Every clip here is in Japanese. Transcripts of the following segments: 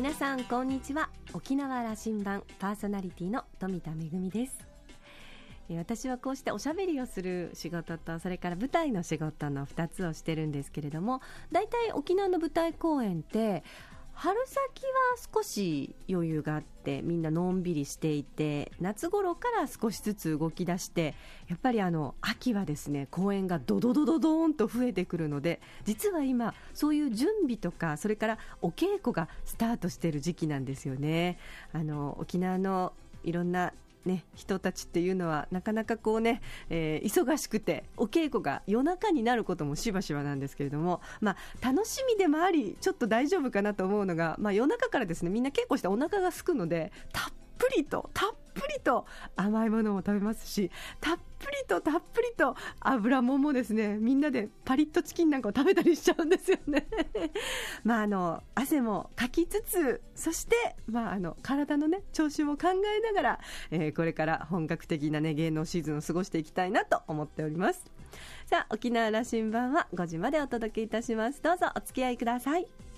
皆さんこんにちは。沖縄羅針盤パーソナリティの富田恵です。私はこうしておしゃべりをする仕事とそれから舞台の仕事の2つをしてるんですけれども大体沖縄の舞台公演って春先は少し余裕があってみんなのんびりしていて夏頃から少しずつ動き出してやっぱりあの秋はですね公園がドドドドドーンと増えてくるので実は今そういう準備とかそれからお稽古がスタートしている時期なんですよね。あの沖縄のいろんなね、人たちっていうのはなかなかこうね、えー、忙しくてお稽古が夜中になることもしばしばなんですけれども、まあ、楽しみでもありちょっと大丈夫かなと思うのが、まあ、夜中からですねみんな稽古してお腹が空くのでたっぷりとたっぷりと甘いものも食べますしたっぷりとたっぷりと油ももですね。みんなでパリッとチキンなんかを食べたりしちゃうんですよね。まああの汗もかきつつそして、まあ、あの体の、ね、調子も考えながら、えー、これから本格的な、ね、芸能シーズンを過ごしていきたいなと思っております。さあ沖縄羅針盤は5時までお届けいたします。どうぞお付き合いください。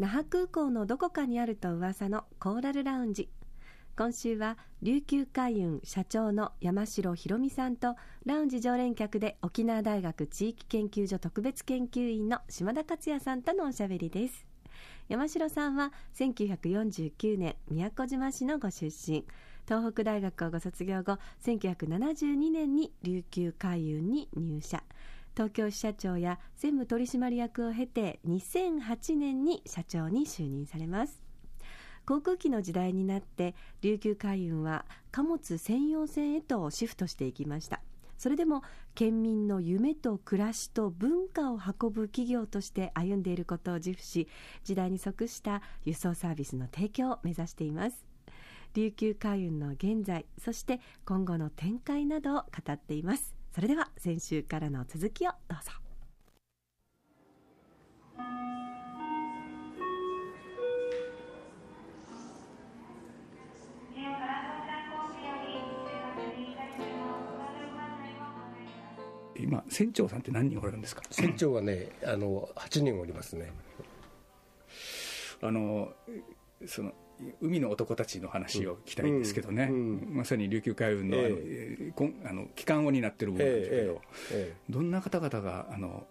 那覇空港のどこかにあると噂のコーラルラウンジ。今週は琉球海運社長の山城博美さんとラウンジ常連客で沖縄大学地域研究所特別研究員の島田克也さんとのおしゃべりです。山城さんは1949年宮古島市のご出身。東北大学をご卒業後1972年に琉球海運に入社。東京支社長や専務取締役を経て2008年に社長に就任されます。航空機の時代になって琉球海運は貨物専用船へとシフトしていきました。それでも県民の夢と暮らしと文化を運ぶ企業として歩んでいることを自負し時代に即した輸送サービスの提供を目指しています。琉球海運の現在そして今後の展開などを語っています。それでは先週からの続きをどうぞ。今船長さんって何人おられるんですか？船長はねあの8人おりますね。あのその海の男たちの話を聞きたいんですけどね、うんうん、まさに琉球海運の,、えー、あの機関を担ってる部分なんですけど、えーえー、どんな方々があの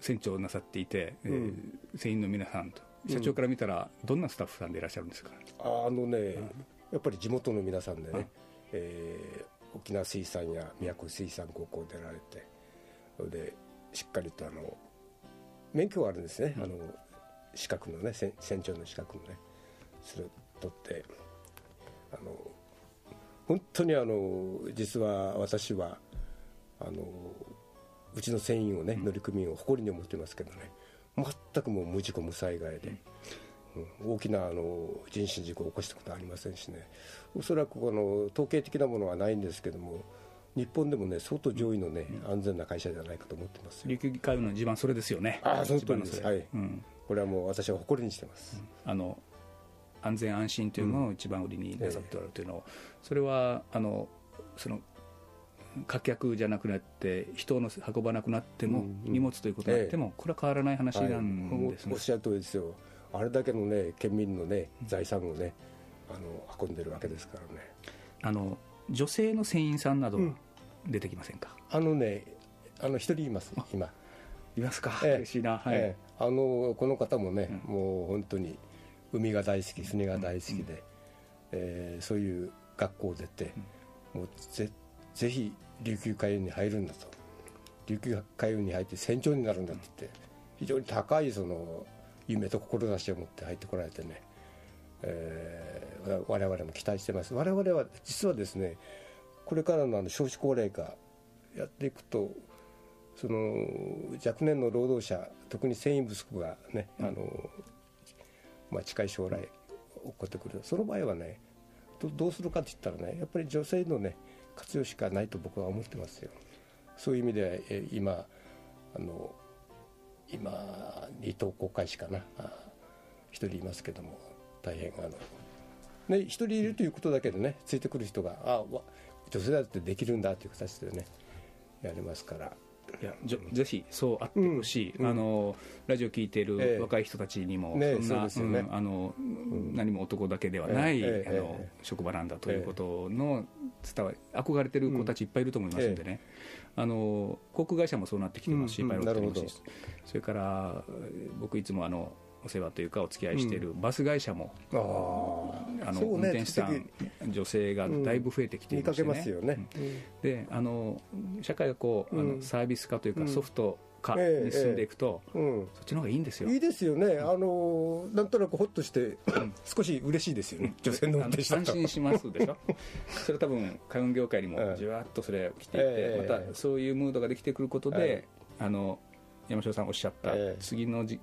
船長をなさっていて、うん、えー、船員の皆さんと社長から見たらどんなスタッフさんでいらっしゃるんですか、あのね、やっぱり地元の皆さんでね、えー、沖縄水産や宮古水産高校出られてでしっかりとあの免許があるんですね、あの資格のね船長の資格のねするとってあの本当にあの実は私はあのうちの船員をね乗組員を誇りに思ってますけどね全くもう無事故無災害で、うん、大きなあの人身事故を起こしたことはありませんしねおそらくこの統計的なものはないんですけども日本でもね相当上位のね、安全な会社じゃないかと思ってます琉球海運の地盤それですよね。ああその通りです。はい、うん、これはもう私は誇りにしてます、うん、あの安全安心というのを一番売りになさっておられるというのを、それはあのその貨客じゃなくなって人を運ばなくなっても、荷物ということになっても、これは変わらない話なんですね、おっしゃる通りですよ。あれだけのね県民のね財産をねあの運んでるわけですからね。あの女性の船員さんなど出てきませんか、あのねあの一人います今。いますか、ええ、嬉しいな、はい、え、あのこの方もね、うん、もう本当に海が大好き船が大好きで、うん、えー、そういう学校を出て、うん、もうぜぜひ琉球海運に入るんだと。琉球海運に入って船長になるんだって言って非常に高いその夢と志を持って入ってこられてね、えー、我々も期待してます。我々は実はですねこれからのあの少子高齢化やっていくとその若年の労働者特に繊維不足がね、うん、あのまあ、近い将来起こってくる。その場合はねどうするかって言ったらねやっぱり女性のね活用しかないと僕は思ってますよ。そういう意味で、え今あの今二等航海士かな。一人いますけども大変あのね一人いるということだけでねついてくる人があ女性だってできるんだという形でねやりますから。いやぜひそうあってほしい、うん、あのラジオ聞いている若い人たちにも、ええ、そんな、ね。うん、あの、うん、何も男だけではない、え、あの職場なんだということの伝わり憧れてる子たちいっぱいいると思いますんでね、あの航空会社もそうなってきてますし、パイロットもし。それから僕いつもあのお世話というかお付き合いしているバス会社も、うん、ああの、ね、運転手さん女性がだいぶ増えてきていましてね,、ねであの社会がこう、あのサービス化というか、ソフト化に進んでいくと、ええ。うん、そっちの方がいいんですよ。いいですよね、あのなんとなくほっとして、少し嬉しいですよね、女性の運転手さん安心しますでしょ、それ多分、海運業界にもじわっとそれ来ていて、え、またそういうムードができてくることで、あの山城さんおっしゃった、次の時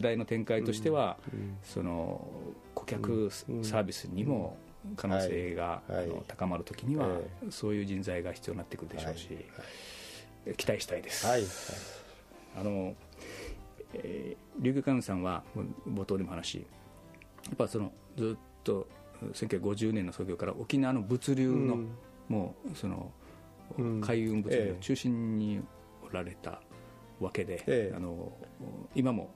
代の展開としては、その顧客サービスにも可能性が、あの高まるときには、そういう人材が必要になってくるでしょうし、期待したいです。はい。あの、えー、琉球海運さんは冒頭でも話やっぱそのずっと1950年の創業から沖縄の物流の、もうその海運物流の中心におられたわけで、ええ、あの今も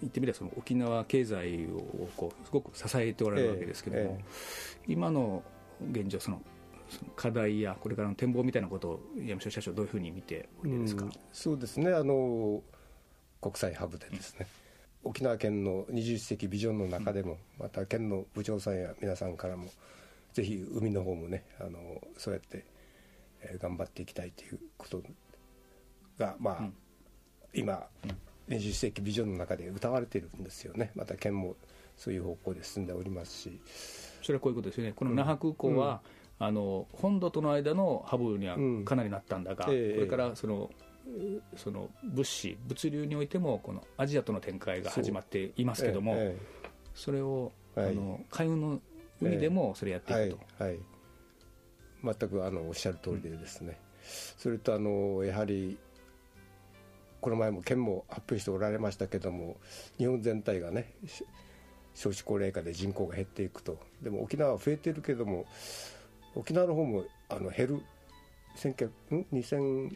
言ってみればその沖縄経済をこうすごく支えておられるわけですけども、え、今の現状その課題やこれからの展望みたいなことを山下社長どういうふうに見ておいでですか、うん、そうですね。あの国際ハブでですね、うん、沖縄県の21世紀ビジョンの中でも、また県の部長さんや皆さんからもぜひ海の方もねあのそうやって、えー、頑張っていきたいということがまあ、今、21世紀ビジョンの中で歌われているんですよね。また県もそういう方向で進んでおりますし。それはこういうことですよね。この那覇空港は、あの本土との間のハブにはかなりなったんだが、これからそのその物資物流においてもこのアジアとの展開が始まっていますけども、それを、あの海運の海でもそれやっていくと、はい全くあのおっしゃる通りでですね、それとあのやはりこの前も県も発表しておられましたけども日本全体がね少子高齢化で人口が減っていくと。でも沖縄は増えてるけども沖縄の方もあの減る2020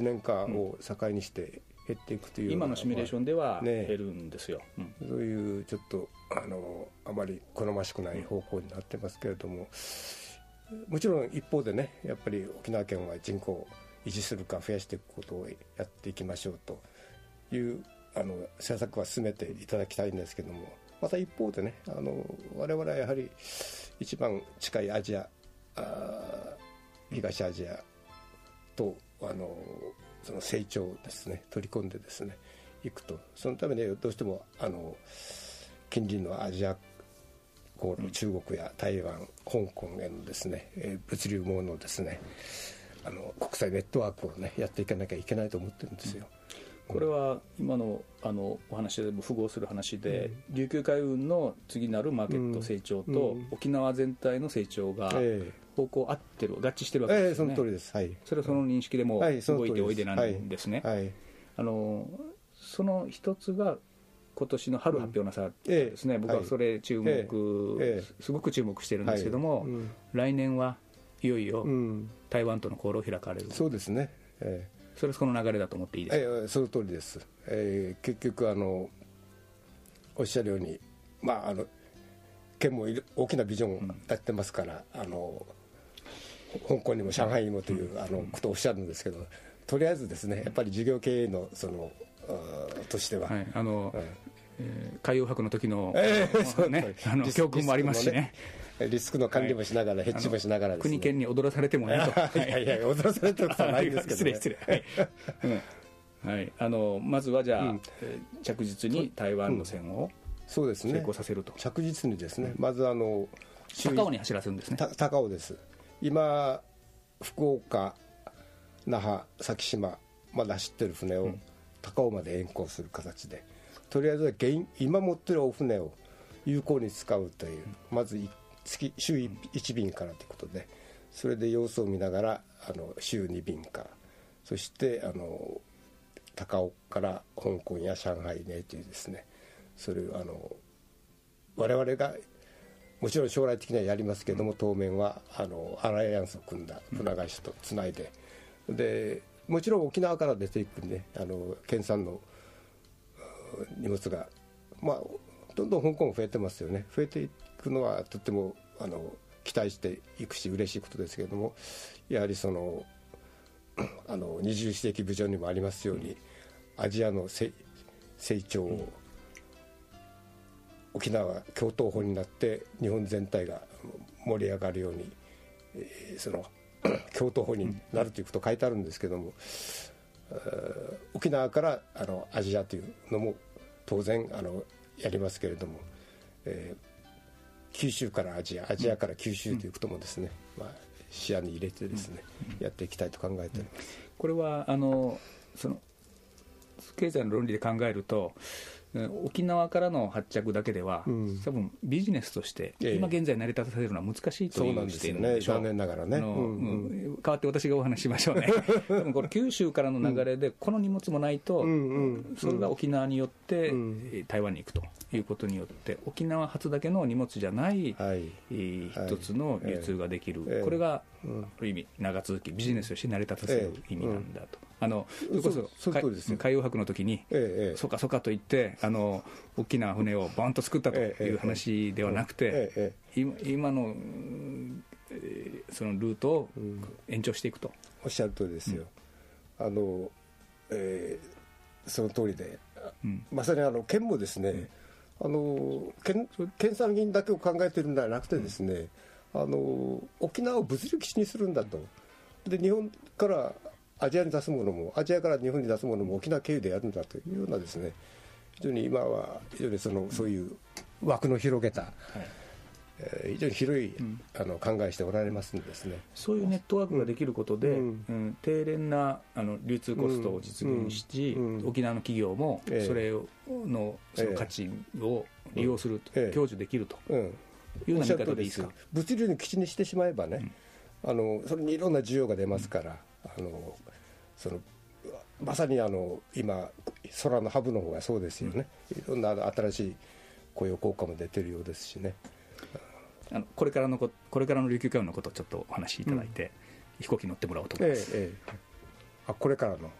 年間を境にして減っていくという、うん、今のシミュレーションでは減るんですよ、ねうん、そういうちょっとあのあまり好ましくない方向になってますけれども、もちろん一方でねやっぱり沖縄県は人口を維持するか増やしていくことをやっていきましょうというあの政策は進めていただきたいんですけどもまた一方でねあの我々はやはり一番近いアジア東アジアとあのその成長をですね取り込んでですねいくと。そのためにどうしてもあの近隣のアジア中国や台湾香港へのですね、物流網のですねあの国際ネットワークをねやっていかなきゃいけないと思ってるんですよ。これは今のあのお話でも符合する話で、うん、琉球海運の次なるマーケット成長と、うん、沖縄全体の成長が方向合ってる、合致してるわけですね、えー、その通りです、はい、それはその認識でも動いておいでなんですね、あのその一つが今年の春発表なさですね、僕はそれ注目、えー、すごく注目してるんですけども、来年はいよいよ台湾との航路を開かれる、そうですね、えーそれはその流れだと思っていいですか、えー、その通りです、えー、結局あのおっしゃるようにまああの県も大きなビジョンをやってますから、うん、あの香港にも上海にもという、うん、あのことをおっしゃるんですけどとりあえずですねやっぱり事業経営のそのとしては、はい、あの、うん。えー、海洋博の時の,、えーね、あの教訓もありますしねリスクの管理もしながら、ヘッジもしながら、ね、国県に踊らされてもねと。いやいや、踊らされてることはないですけど、ね、失礼、失礼。はい、はい、あのまずはじゃあ、うん、着実に台湾の線をそうですね。成功させると、着実にですね、まずあの高尾に走らせるんですね。高尾です。今福岡那覇先島まで走ってる船を高尾まで遠航する形で、とりあえずは今持ってるお船を有効に使うという、まず1月週1便からということでそれで様子を見ながらあの週2便かそしてあの高尾から香港や上海ねというですね。それあの我々がもちろん将来的にはやりますけれども、当面はあのアライアンスを組んだ船会社とつないで、でもちろん沖縄から出ていくねあの県産の荷物が、まあ、どんどん香港増えてますよね。増えていくのはとってもあの期待していくし嬉しいことですけれどもやはりそのあの二十世紀部長にもありますようにアジアの成長を沖縄は共闘法になって日本全体が盛り上がるように、えー、その 共闘法になるということ書いてあるんですけども、沖縄からあのアジアというのも当然あのやりますけれども、えー、九州からアジアアジアから九州ということもですね、まあ、視野に入れてですね、やっていきたいと考えております。これはあのその経済の論理で考えると沖縄からの発着だけでは、うん、多分ビジネスとして、今現在成り立たせるのは難しいという視点でしょ？う、残念ながらね、変わって私がお話ししましょうね、多分これ、九州からの流れで、この荷物もないと、それが沖縄によって、台湾に行くということによって、沖縄発だけの荷物じゃない、一つの流通ができる、これが、ある意味、長続き、ビジネスとして成り立たせる意味なんだと。あのそれこそ海洋博の時に、ええ、そうかそうかと言ってあの、大きな船をボンと作ったという話ではなくて、今今のそのルートを延長していくと。おっしゃる通りですよ。うん、あのえー、その通りで、うん、まさにあの県もですね、あの県県産銀だけを考えているんではなくてですね、あの沖縄を物流基地にするんだと。で日本からアジアに出すものもアジアから日本に出すものも沖縄経由でやるんだというようなですね非常に今は非常にそのそういう枠の広げた、はい。えー、非常に広い、うん、あの考えしておられますんですね。そういうネットワークができることで、うん、うん、低廉なあの流通コストを実現し、うん、沖縄の企業もそれのその価値を利用すると、えー、享受できるとような見方でいいですか。物流の基地にしてしまえばね、あのそれにいろんな需要が出ますから、あのそのまさにあの今空のハブの方がそうですよね、いろんな新しい雇用効果も出てるようですしね。あのこれからのここれからの琉球海運のことをちょっとお話しいただいて、うん、飛行機乗ってもらおうと思います、えええ、あこれからの。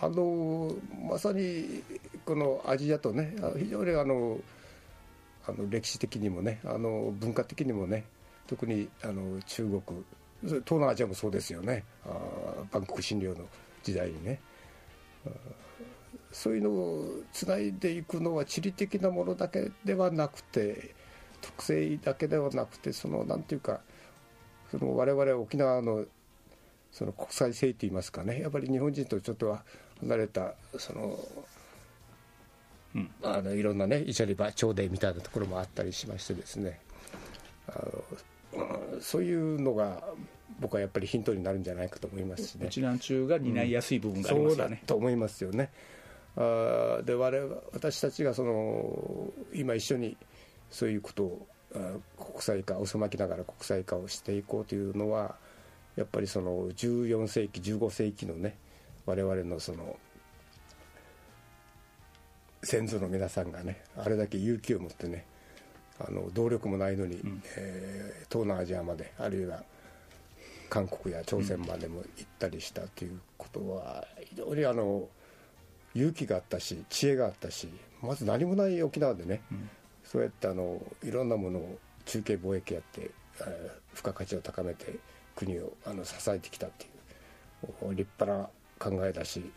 あのまさにこのアジアとね非常にあのあの歴史的にもねあの文化的にもね特にあの中国東南アジアもそうですよね。あバンコク診療の時代にね。そういうのをつないでいくのは地理的なものだけではなくて特性だけではなくてそのなんていうかその我々沖縄のその国際性といいますかね。やっぱり日本人とちょっとは離れたその、あのいろんなねイチャリバ朝礼みたいなところもあったりしましてですねあのそういうのが僕はやっぱりヒントになるんじゃないかと思いますしね。一覧中が担いやすい部分がありますよね。うん、と思いますよね。あで我々私たちがその今一緒にそういうことを国際化遅まきながら国際化をしていこうというのはやっぱりその14世紀15世紀のね我々のその先祖の皆さんがねあれだけ勇気を持ってねあの動力もないのに、うん、えー、東南アジアまであるいは韓国や朝鮮までも行ったりしたということは非常にあの勇気があったし知恵があったしまず何もない沖縄でね、うん、そうやってあのいろんなものを中継貿易やって、えー、付加価値を高めて国をあの支えてきたっていう立派な考えだし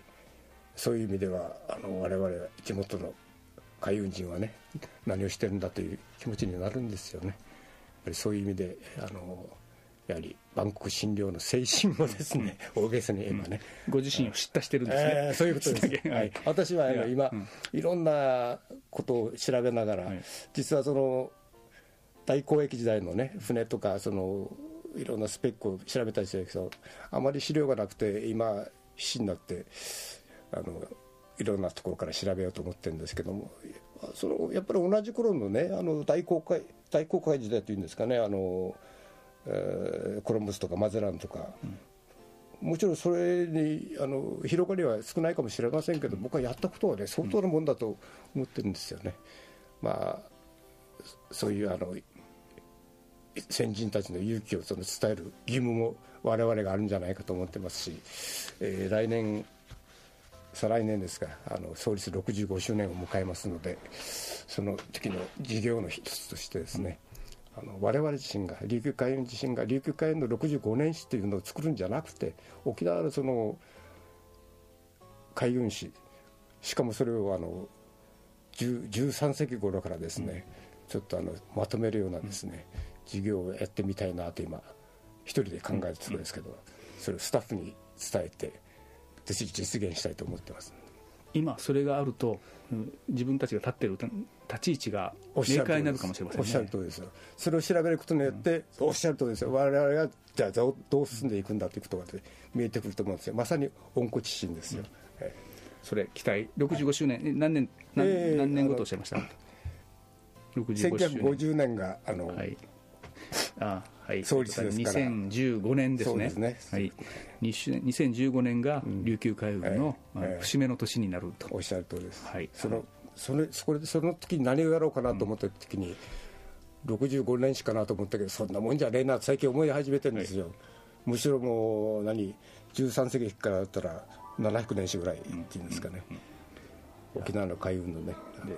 そういう意味ではあの我々地元の海運人はね何をしてるんだという気持ちになるんですよね。やっぱりそういう意味であのやはりバンコク診療の精神もですね、大げさに言えばね、ご自身を知ったしてるんですね、えー、そういうことです、はい、私はあの今、いろんなことを調べながら、実はその大交易時代のね船とかそのいろんなスペックを調べたりしてるけどあまり資料がなくて今必死になってあのいろんなところから調べようと思ってるんですけどもそのやっぱり同じ頃のねあの大航海大航海時代というんですかねあのえー、コロンブスとかマゼランとか、うん、もちろんそれにあの広がりは少ないかもしれませんけど、僕はやったことはね相当なもんだと思ってるんですよね。まあそういうあの先人たちの勇気をその伝える義務も我々があるんじゃないかと思ってますし、えー、来年再来年ですがあの創立65周年を迎えますのでその時の事業の一つとしてですね、あの我々自身が琉球海運自身が琉球海運の65年史というのを作るんじゃなくて沖縄のその海運史しかもそれをあの13世紀頃からですね、ちょっとあのまとめるようなですね、事業をやってみたいなと今一人で考えてるところですけど、それをスタッフに伝えて実現したいと思ってます。今それがあると自分たちが立ってる立ち位置が明快になるかもしれません、ね、おっしゃる通りですよ。それを調べることによって、うん、おっしゃる通りですよ。我々がじゃあどう進んでいくんだということが見えてくると思うんですよ。まさに温故知新ですよ、うん。えそれ期待。65周年。何年何,、えー、何年後とおっしゃいました？1950年があの、はいあはい、創立ですから。2015年ですね、すね。はい、2015年が琉球海運の、まあ、節目の年になると、おっしゃる通りです、はい、そのそのそこでその時に何をやろうかなと思った時に、うん、65年しかなと思ったけど、そんなもんじゃねえな最近思い始めてるんですよ、はい、むしろもう何、13世紀からだったら700年史ぐらいっていうんですかね、うんうん、沖縄の海運のね。で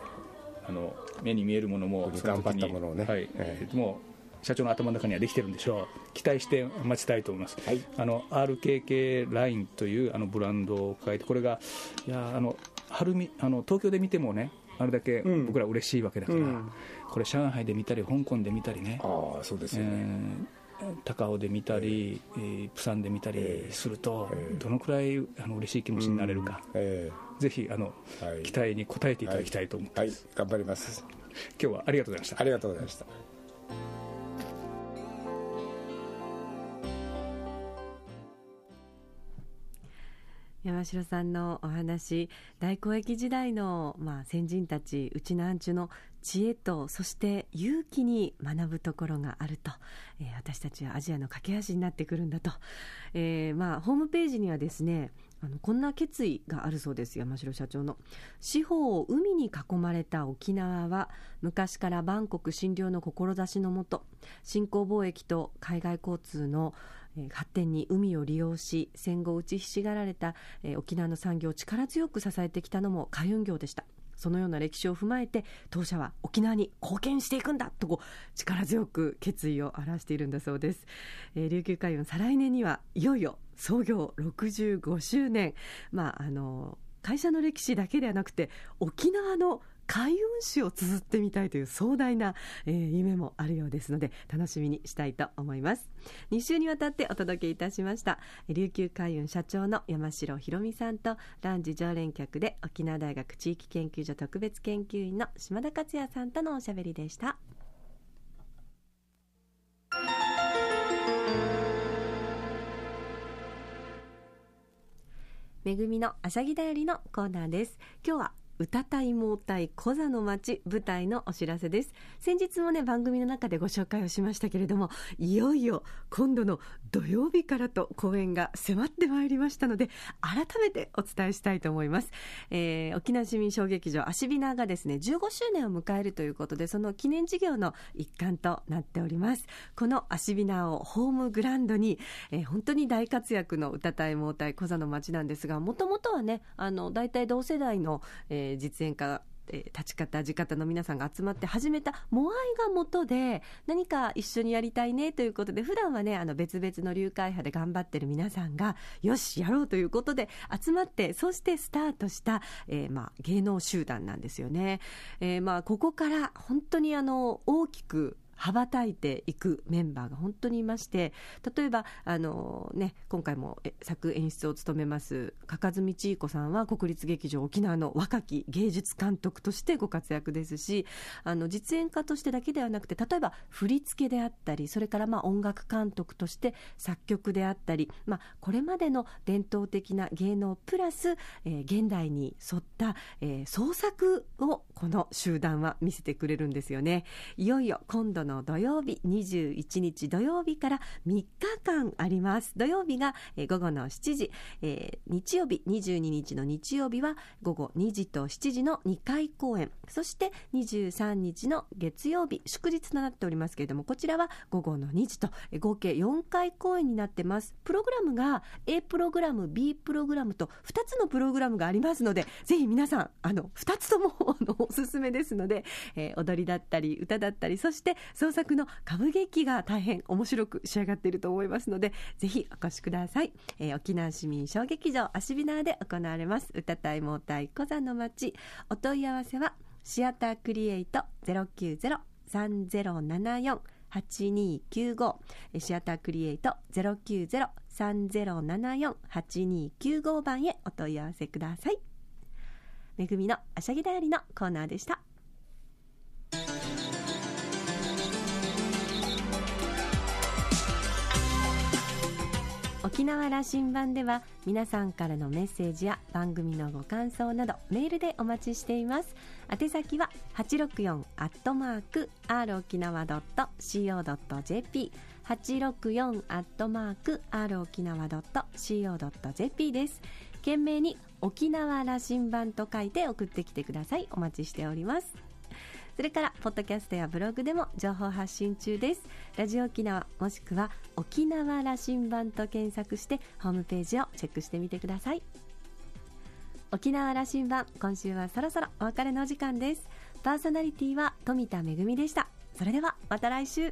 あの目に見えるものも頑張ったものをね、はい。えー、も社長の頭の中にはできてるんでしょう、期待して待ちたいと思います、はい、あの RKK ラインというあのブランドを抱えて、これが、いやあの春みあの東京で見てもね、あれだけ僕ら嬉しいわけだから、うん、これ、上海で見たり、香港で見たりね。あそうですよね、えー、高尾で見たり、えー、プサンで見たりすると、えー、どのくらいあの嬉しい気持ちになれるか、うん。えー、ぜひあの、はい、期待に応えていただきたいと思ってます、はい、頑張ります。今日はありがとうございました。ありがとうございました山城さんのお話大交易時代の、まあ、先人たちうちなんちゅの知恵とそして勇気に学ぶところがあると、えー、私たちはアジアの架け橋になってくるんだと、えーまあ、ホームページにはですねあのこんな決意があるそうです山城社長の。四方を海に囲まれた沖縄は昔から万国診療の志のもと新興貿易と海外交通の発展に海を利用し戦後打ちひしがられた、え、沖縄の産業を力強く支えてきたのも海運業でした。そのような歴史を踏まえて当社は沖縄に貢献していくんだとこう力強く決意を表しているんだそうです、えー、琉球海運再来年にはいよいよ創業65周年。まああの会社の歴史だけではなくて沖縄の開運史を綴ってみたいという壮大な、えー、夢もあるようですので楽しみにしたいと思います。2週にわたってお届けいたしました琉球海運社長の山城博美さんとランジ常連客で沖縄大学地域研究所特別研究員の島田克也さんとのおしゃべりでした。めぐみのあしゃぎだよりのコーナーです。今日は歌対盲対コザの町舞台のお知らせです。先日もね番組の中でご紹介をしましたけれどもいよいよ今度の土曜日からと公演が迫ってまいりましたので改めてお伝えしたいと思います、えー、沖縄市民小劇場アシビナがですね15周年を迎えるということでその記念事業の一環となっております。このアシビナをホームグランドに、えー、本当に大活躍の歌対盲対コザの町なんですがもともとはねあの大体同世代の、えーえー、実演家え立ち方、地方の皆さんが集まって始めたモアイが元で何か一緒にやりたいねということで普段はねあの別々の流会派で頑張ってる皆さんがよしやろうということで集まってそしてスタートした、えー、まあ、芸能集団なんですよね。えー、まあ、ここから本当にあの大きく羽ばたいていくメンバーが本当にいまして例えばあの、ね、今回も作演出を務めます加賀住千恵子さんは国立劇場沖縄の若き芸術監督としてご活躍ですしあの実演家としてだけではなくて例えば振り付けであったりそれからまあ音楽監督として作曲であったり、まあ、これまでの伝統的な芸能プラス、えー、現代に沿った、えー、創作をこの集団は見せてくれるんですよね。いよいよ今度度の土曜日21日土曜日から3日間あります。土曜日が午後の7時、えー、日曜日22日の日曜日は午後2時と7時の2回公演。そして23日の月曜日祝日となっておりますけれどもこちらは午後の2時と合計4回公演になってます。プログラムが A プログラム B プログラムと2つのプログラムがありますのでぜひ皆さんあの2つともおすすめですので、えー、踊りだったり歌だったりそして創作の歌舞劇が大変面白く仕上がっていると思いますのでぜひお越しください、えー、沖縄市民小劇場アシビナーで行われます。歌隊モータイ小山の町お問い合わせはシアタークリエイト090-3074 8295シアタークリエイト090-3074-8295番へお問い合わせください。めぐみのあしゃぎだよりのコーナーでした。沖縄羅針盤では皆さんからのメッセージや番組のご感想などメールでお待ちしています。宛先は864アットマーク r 沖縄 .co.jp 864アットマーク r 沖縄 .co.jp です。懸命に沖縄羅針盤と書いて送ってきてください。お待ちしております。それからポッドキャストやブログでも情報発信中です。ラジオ沖縄もしくは沖縄羅針盤と検索してホームページをチェックしてみてください。沖縄羅針盤今週はそろそろお別れのお時間です。パーソナリティは富田恵でした。それではまた来週。